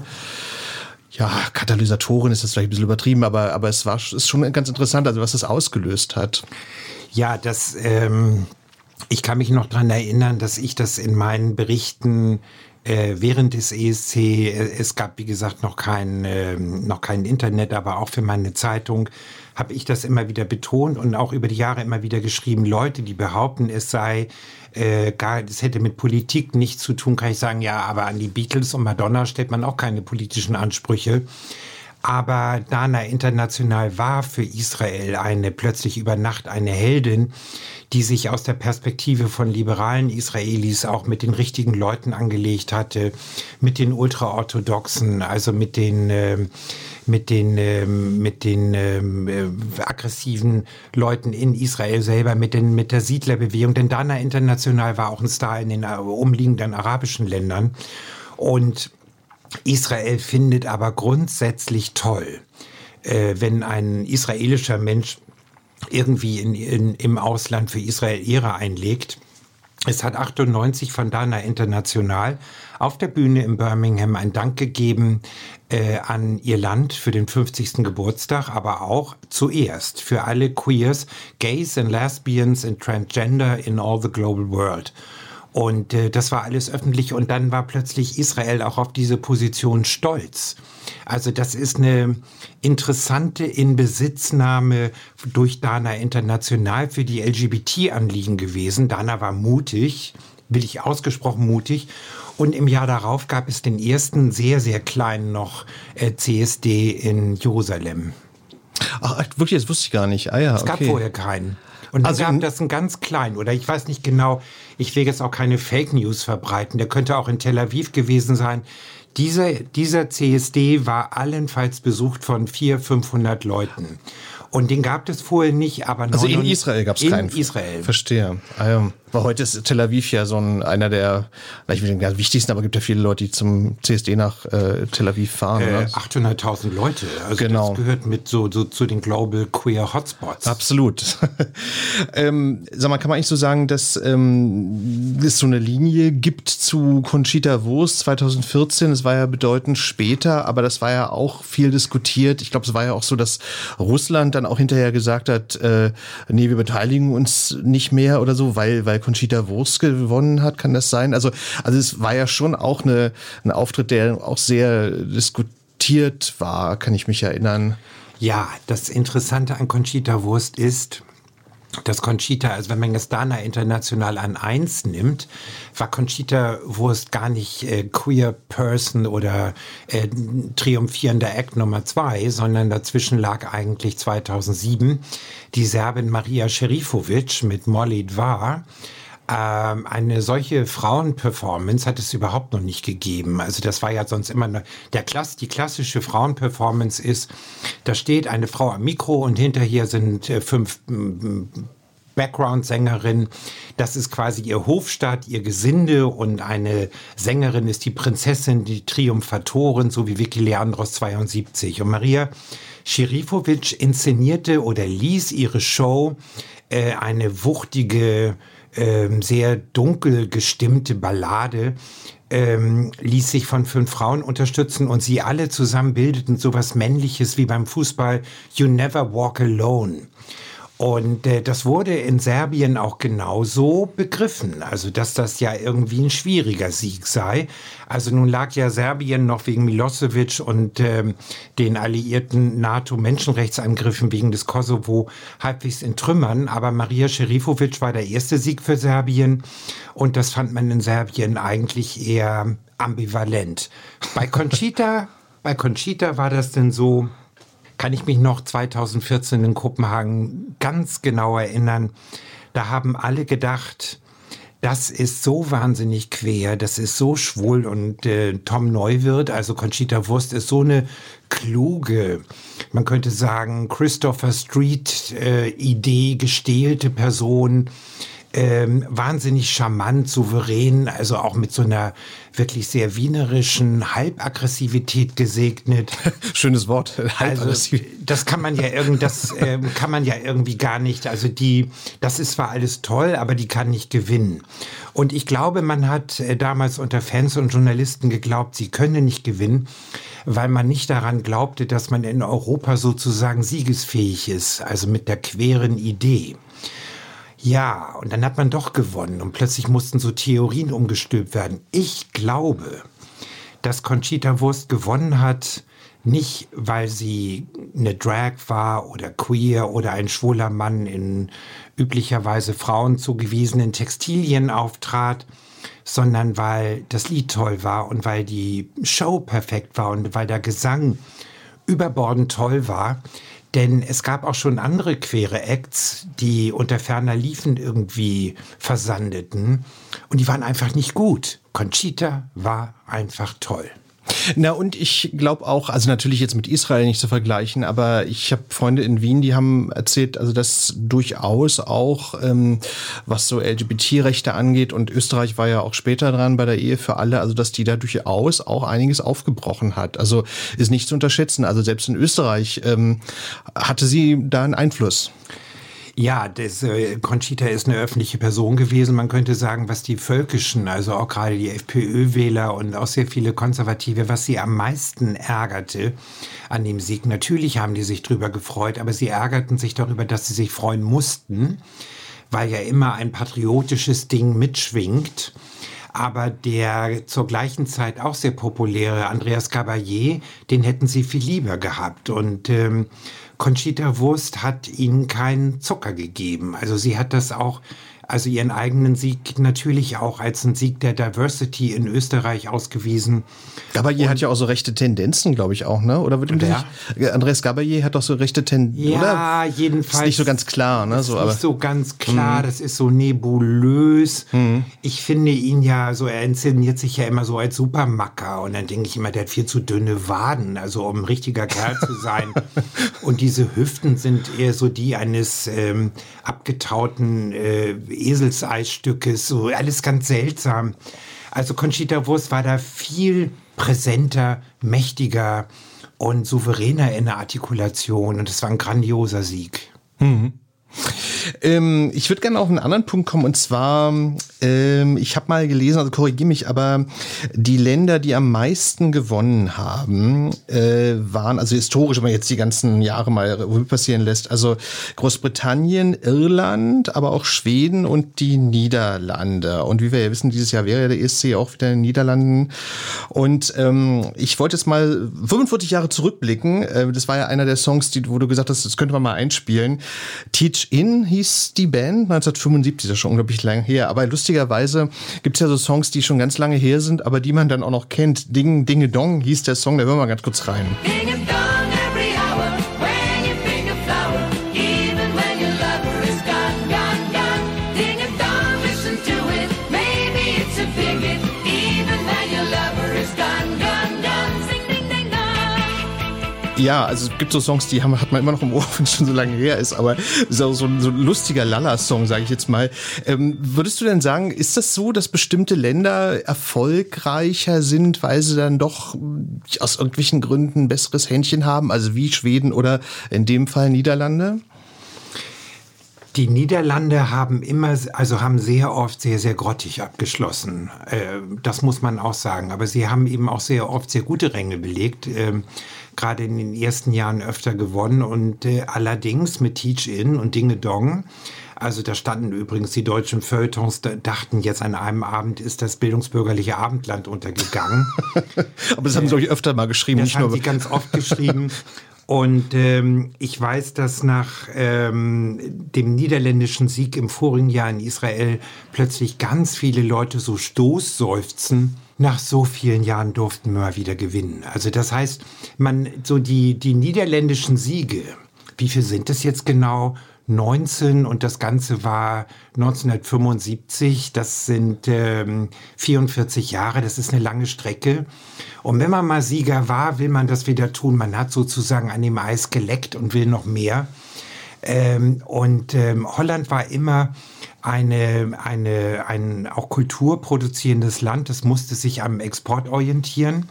ja, Katalysatorin ist jetzt vielleicht ein bisschen übertrieben, aber, aber es war ist schon ganz interessant, also was das ausgelöst hat. Ja, das, ähm, ich kann mich noch dran erinnern, dass ich das in meinen Berichten äh, während des ESC, äh, es gab wie gesagt noch kein, äh, noch kein Internet, aber auch für meine Zeitung habe ich das immer wieder betont und auch über die Jahre immer wieder geschrieben, Leute, die behaupten, es sei äh, gar, es hätte mit Politik nichts zu tun, kann ich sagen, ja, aber an die Beatles und Madonna stellt man auch keine politischen Ansprüche. Aber Dana International war für Israel eine plötzlich über Nacht eine Heldin, die sich aus der Perspektive von liberalen Israelis auch mit den richtigen Leuten angelegt hatte, mit den ultraorthodoxen, also mit den äh, mit den ähm, mit den ähm, äh, aggressiven Leuten in Israel selber, mit den mit der Siedlerbewegung. Denn Dana International war auch ein Star in den äh, umliegenden arabischen Ländern und Israel findet aber grundsätzlich toll, äh, wenn ein israelischer Mensch irgendwie in, in, im Ausland für Israel Ehre einlegt. Es hat 98 von Dana International auf der Bühne in Birmingham ein Dank gegeben äh, an ihr Land für den 50. Geburtstag, aber auch zuerst für alle Queers, Gays and Lesbians and Transgender in all the global world. Und äh, das war alles öffentlich und dann war plötzlich Israel auch auf diese Position stolz. Also das ist eine interessante Inbesitznahme durch Dana International für die LGBT-Anliegen gewesen. Dana war mutig, will ich ausgesprochen mutig. Und im Jahr darauf gab es den ersten sehr, sehr kleinen noch äh, CSD in Jerusalem. Ach, wirklich, das wusste ich gar nicht. Ah ja, Es gab okay. vorher keinen. Und dann Also gab in- das einen ganz kleinen, oder ich weiß nicht genau, ich will jetzt auch keine Fake News verbreiten, der könnte auch in Tel Aviv gewesen sein. Dieser, dieser CSD war allenfalls besucht von 400, 500 Leuten. Und den gab es vorher nicht, aber Also in 99 Israel gab es in keinen. Israel. Verstehe. Ah, ja. Weil heute ist Tel Aviv ja so ein, einer der, ich will nicht sagen, wichtigsten, aber gibt ja viele Leute, die zum CSD nach äh, Tel Aviv fahren. Äh, oder? 800.000 Leute. Also Genau. das gehört mit so, so zu den Global Queer Hotspots. Absolut. ähm, sag mal, kann man eigentlich so sagen, dass ähm, es so eine Linie gibt zu Conchita Wurst 2014? Es war ja bedeutend später, aber das war ja auch viel diskutiert. Ich glaube, es war ja auch so, dass Russland dann auch hinterher gesagt hat, äh, nee, wir beteiligen uns nicht mehr oder so, weil, weil Conchita Wurst gewonnen hat, kann das sein? Also, also es war ja schon auch eine, ein Auftritt, der auch sehr diskutiert war, kann ich mich erinnern. Ja, das Interessante an Conchita Wurst ist, dass Conchita, also wenn man jetzt Dana International an eins nimmt, war Conchita Wurst gar nicht äh, Queer Person oder äh, triumphierender Act Nummer zwei, sondern dazwischen lag eigentlich 2007 die Serbin Maria Šerifović mit Molly Dvar. Ähm, eine solche Frauenperformance hat es überhaupt noch nicht gegeben. Also das war ja sonst immer der Klass, die klassische Frauenperformance ist, da steht eine Frau am Mikro und hinterher sind äh, fünf mm, Background-Sängerin. Das ist quasi ihr Hofstaat, ihr Gesinde und eine Sängerin ist die Prinzessin, die Triumphatorin, so wie Vicky Leandros 72. Und Maria Schirifovic inszenierte oder ließ ihre Show äh, eine wuchtige, ähm, sehr dunkel gestimmte Ballade ähm, ließ sich von fünf Frauen unterstützen und sie alle zusammen bildeten sowas Männliches wie beim Fußball You Never Walk Alone. Und äh, das wurde in Serbien auch genauso begriffen, also dass das ja irgendwie ein schwieriger Sieg sei. Also nun lag ja Serbien noch wegen Milosevic und ähm, den alliierten NATO-Menschenrechtsangriffen wegen des Kosovo halbwegs in Trümmern, aber Maria Šerifovic war der erste Sieg für Serbien und das fand man in Serbien eigentlich eher ambivalent. Bei Conchita, bei Conchita war das denn so, kann ich mich noch 2014 in Kopenhagen ganz genau erinnern. Da haben alle gedacht, das ist so wahnsinnig quer, das ist so schwul und äh, Tom Neuwirth, also Conchita Wurst, ist so eine kluge, man könnte sagen Christopher Street äh, gestählte Person, ähm, wahnsinnig charmant, souverän, also auch mit so einer wirklich sehr wienerischen Halbaggressivität gesegnet. Schönes Wort. Also das kann man ja irgend, das ähm, kann man ja irgendwie gar nicht. Also die, das ist zwar alles toll, aber die kann nicht gewinnen. Und ich glaube, man hat äh, damals unter Fans und Journalisten geglaubt, sie könne nicht gewinnen, weil man nicht daran glaubte, dass man in Europa sozusagen siegesfähig ist, also mit der queren Idee. Ja, und dann hat man doch gewonnen und plötzlich mussten so Theorien umgestülpt werden. Ich glaube, dass Conchita Wurst gewonnen hat, nicht weil sie eine Drag war oder queer oder ein schwuler Mann in üblicherweise Frauen zugewiesenen Textilien auftrat, sondern weil das Lied toll war und weil die Show perfekt war und weil der Gesang überbordend toll war. Denn es gab auch schon andere quere Acts, die unter ferner Liefen irgendwie versandeten. Und die waren einfach nicht gut. Conchita war einfach toll. Na und ich glaube auch, also natürlich jetzt mit Israel nicht zu vergleichen, aber ich habe Freunde in Wien, die haben erzählt, also dass durchaus auch, ähm, was so LGBT-Rechte angeht und Österreich war ja auch später dran bei der Ehe für alle, also dass die da durchaus auch einiges aufgebrochen hat. Also ist nicht zu unterschätzen. Also selbst in Österreich ähm, hatte sie da einen Einfluss. Ja, das, äh, Conchita ist eine öffentliche Person gewesen. Man könnte sagen, was die Völkischen, also auch gerade die FPÖ-Wähler und auch sehr viele Konservative, was sie am meisten ärgerte an dem Sieg. Natürlich haben die sich drüber gefreut, aber sie ärgerten sich darüber, dass sie sich freuen mussten, weil ja immer ein patriotisches Ding mitschwingt. Aber der zur gleichen Zeit auch sehr populäre Andreas Caballé, den hätten sie viel lieber gehabt. Und ähm, Conchita Wurst hat ihnen keinen Zucker gegeben. Also sie hat das auch also ihren eigenen Sieg natürlich auch als ein Sieg der Diversity in Österreich ausgewiesen. Gabalier hat ja auch so rechte Tendenzen, glaube ich auch, ne? Oder würde Wer? nicht, Andreas Gabalier hat doch so rechte Tendenzen, Ja, oder? jedenfalls. Ist nicht so ganz klar, ne? So, ist aber Mhm. nicht so ganz klar, das ist so nebulös. Ich finde ihn ja so, er inszeniert sich ja immer so als Supermacker und dann denke ich immer, der hat viel zu dünne Waden, also um ein richtiger Kerl zu sein. und diese Hüften sind eher so die eines ähm, abgetauten äh, Eselseisstückes, so alles ganz seltsam. Also Conchita Wurst war da viel präsenter, mächtiger und souveräner in der Artikulation und es war ein grandioser Sieg. Ähm, ich würde gerne auf einen anderen Punkt kommen und zwar, ähm, ich habe mal gelesen, also korrigiere mich, aber die Länder, die am meisten gewonnen haben, äh, waren, also historisch, wenn man jetzt die ganzen Jahre mal passieren lässt, also Großbritannien, Irland, aber auch Schweden und die Niederlande. Und wie wir ja wissen, dieses Jahr wäre der ESC auch wieder in den Niederlanden. Und ähm, ich wollte jetzt mal 45 Jahre zurückblicken. Äh, das war ja einer der Songs, die, wo du gesagt hast, das könnte man mal einspielen. Teach In hieß die Band, 1975, das ist schon unglaublich lang her. Aber lustigerweise gibt es ja so Songs, die schon ganz lange her sind, aber die man dann auch noch kennt. Ding, Dinge Dong hieß der Song, da hören wir mal ganz kurz rein. Ding Ja, also es gibt so Songs, die haben, hat man immer noch im Ohr, wenn es schon so lange her ist, aber so ein, so ein lustiger Lala-Song, sage ich jetzt mal. Ähm, würdest du denn sagen, ist das so, dass bestimmte Länder erfolgreicher sind, weil sie dann doch mh, aus irgendwelchen Gründen ein besseres Händchen haben, also wie Schweden oder in dem Fall Niederlande? Die Niederlande haben immer, also haben sehr oft sehr, sehr grottig abgeschlossen. Äh, das muss man auch sagen. Aber sie haben eben auch sehr oft sehr gute Ränge belegt. Gerade in den ersten Jahren öfter gewonnen. Und äh, allerdings mit Teach In und Dinge Dong. Also da standen übrigens die deutschen Feuilletons, da dachten jetzt an einem Abend ist das bildungsbürgerliche Abendland untergegangen. Aber das haben sie euch öfter mal geschrieben, Das nicht haben nur. sie ganz oft geschrieben. Und ähm, ich weiß, dass nach ähm, dem niederländischen Sieg im vorigen Jahr in Israel plötzlich ganz viele Leute so Stoßseufzen. Nach so vielen Jahren durften wir mal wieder gewinnen. Also das heißt, man so die die niederländischen Siege. Wie viel sind es jetzt genau? 19 und das Ganze war 1975. Das sind ähm, 44 Jahre. Das ist eine lange Strecke. Und wenn man mal Sieger war, will man das wieder tun. Man hat sozusagen an dem Eis geleckt und will noch mehr. Ähm, und ähm, Holland war immer eine, eine, ein auch kulturproduzierendes Land. Das musste sich am Export orientieren.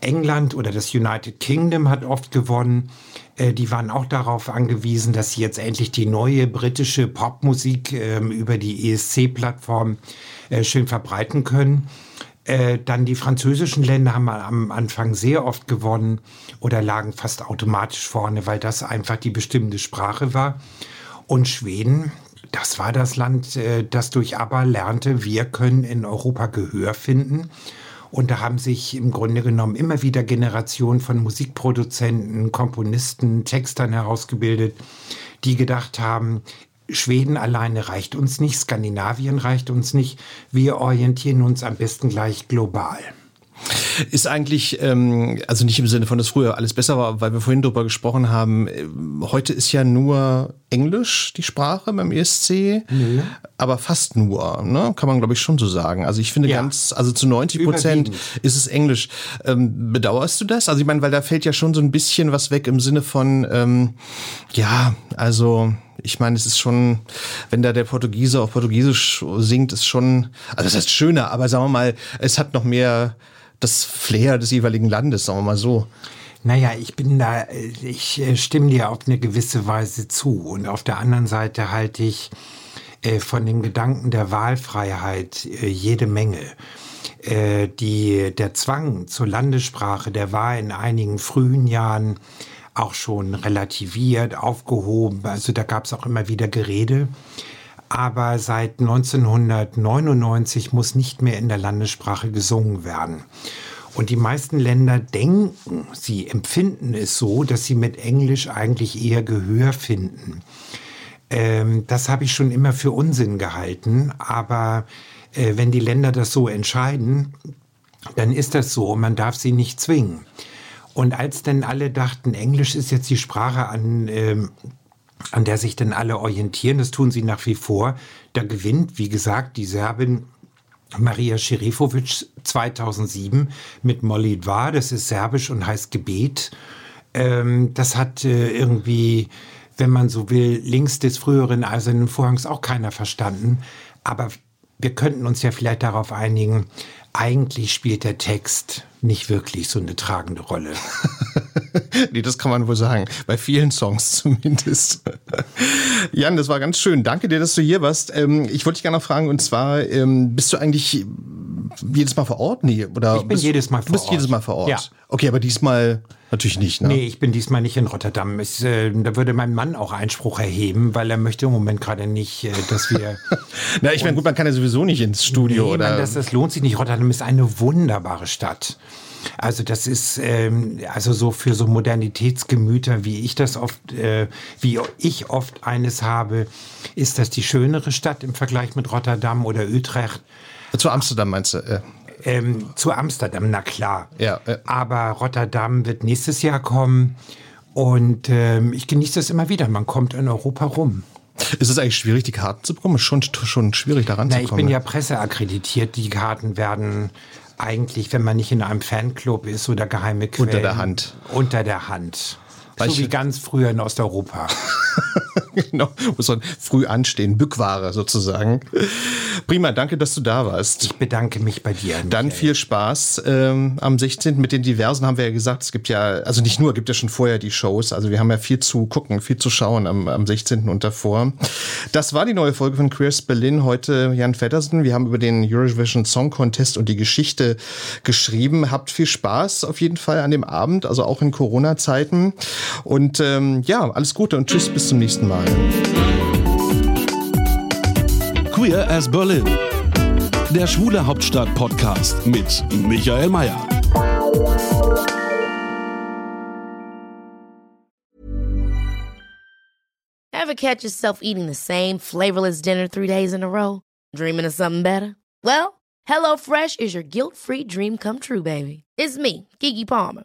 England oder das United Kingdom hat oft gewonnen. Äh, die waren auch darauf angewiesen, dass sie jetzt endlich die neue britische Popmusik ähm, über die ESC-Plattform äh, schön verbreiten können. Äh, dann die französischen Länder haben am Anfang sehr oft gewonnen oder lagen fast automatisch vorne, weil das einfach die bestimmende Sprache war. Und Schweden, das war das Land, äh, das durch ABBA lernte, wir können in Europa Gehör finden. Und da haben sich im Grunde genommen immer wieder Generationen von Musikproduzenten, Komponisten, Textern herausgebildet, die gedacht haben, Schweden alleine reicht uns nicht, Skandinavien reicht uns nicht, wir orientieren uns am besten gleich global. Ist eigentlich, ähm, also nicht im Sinne von, dass früher alles besser war, weil wir vorhin drüber gesprochen haben, ähm, heute ist ja nur Englisch die Sprache beim ESC, aber fast nur, ne? kann man glaube ich schon so sagen. Also ich finde Ja. ganz, also zu 90 Prozent ist es Englisch. Ähm, bedauerst du das? Also ich meine, weil da fällt ja schon so ein bisschen was weg im Sinne von, ähm, ja, also ich meine, es ist schon, wenn da der Portugiese auf Portugiesisch singt, ist schon, also das heißt schöner, aber sagen wir mal, es hat noch mehr das Flair des jeweiligen Landes, sagen wir mal so. Naja, ich bin da, ich äh, stimme dir auf eine gewisse Weise zu. Und auf der anderen Seite halte ich äh, von dem Gedanken der Wahlfreiheit äh, jede Menge. Die, der Zwang zur Landessprache, der war in einigen frühen Jahren auch schon relativiert, aufgehoben. Also da gab es auch immer wieder Gerede. Aber seit 1999 muss nicht mehr in der Landessprache gesungen werden. Und die meisten Länder denken, sie empfinden es so, dass sie mit Englisch eigentlich eher Gehör finden. Ähm, das habe ich schon immer für Unsinn gehalten, aber äh, wenn die Länder das so entscheiden, dann ist das so. Man darf sie nicht zwingen. Und als dann alle dachten, Englisch ist jetzt die Sprache, an, ähm, an der sich dann alle orientieren, das tun sie nach wie vor, da gewinnt, wie gesagt, die Serbin Maria Šerifovic 2007 mit Molly Dva, das ist serbisch und heißt Gebet. Ähm, das hat äh, irgendwie, wenn man so will, links des früheren Eisernen Vorhangs auch keiner verstanden. Aber wir könnten uns ja vielleicht darauf einigen, eigentlich spielt der Text nicht wirklich so eine tragende Rolle. nee, das kann man wohl sagen. Bei vielen Songs zumindest. Jan, das war ganz schön. Danke dir, dass du hier warst. Ähm, ich wollte dich gerne noch fragen, und zwar, ähm, bist du eigentlich jedes Mal vor Ort? Nee, oder Ich bin bist, jedes Mal du vor bist Ort. jedes Mal vor Ort. Ja. Okay, aber diesmal natürlich nicht, ne? Nee, ich bin diesmal nicht in Rotterdam. Es, äh, da würde mein Mann auch Einspruch erheben, weil er möchte im Moment gerade nicht, äh, dass wir. Na, ich meine, gut, man kann ja sowieso nicht ins Studio, Nee, oder? Mann, das, das lohnt sich nicht. Rotterdam ist eine wunderbare Stadt. Also das ist ähm, also so für so Modernitätsgemüter, wie ich das oft, äh, wie ich oft eines habe, ist das die schönere Stadt im Vergleich mit Rotterdam oder Utrecht. Zu Amsterdam meinst du? Äh, Ähm, zu Amsterdam, na klar. Ja, ja. Aber Rotterdam wird nächstes Jahr kommen und ähm, ich genieße das immer wieder. Man kommt in Europa rum. ist es eigentlich schwierig, die Karten zu bekommen? Ist schon, schon schwierig, daran Na, zu ich kommen. bin ja presseakkreditiert. Die Karten werden eigentlich, wenn man nicht in einem Fanclub ist oder geheime Quellen. Unter der Hand. Unter der Hand. Weil so ich- wie ganz früher in Osteuropa. genau, muss man früh anstehen, Bückware sozusagen. Prima, danke, dass du da warst. Ich bedanke mich bei dir. Dann Michael. viel Spaß ähm, am 16. mit den diversen haben wir ja gesagt, es gibt ja, also nicht nur, gibt ja schon vorher die Shows, also wir haben ja viel zu gucken, viel zu schauen am, am 16. und davor. Das war die neue Folge von Queers Berlin, heute Jan Feddersen. Wir haben über den Eurovision Song Contest und die Geschichte geschrieben. Habt viel Spaß auf jeden Fall an dem Abend, also auch in Corona-Zeiten. Und ähm, ja, alles Gute und tschüss, bis zum nächsten Mal. Queer as Berlin. Der Schwule Hauptstadt Podcast mit Michael Mayer. Ever catch yourself eating the same flavorless dinner three days in a row? Dreaming of something better? Well, HelloFresh is your guilt free dream come true, baby. It's me, Kiki Palmer.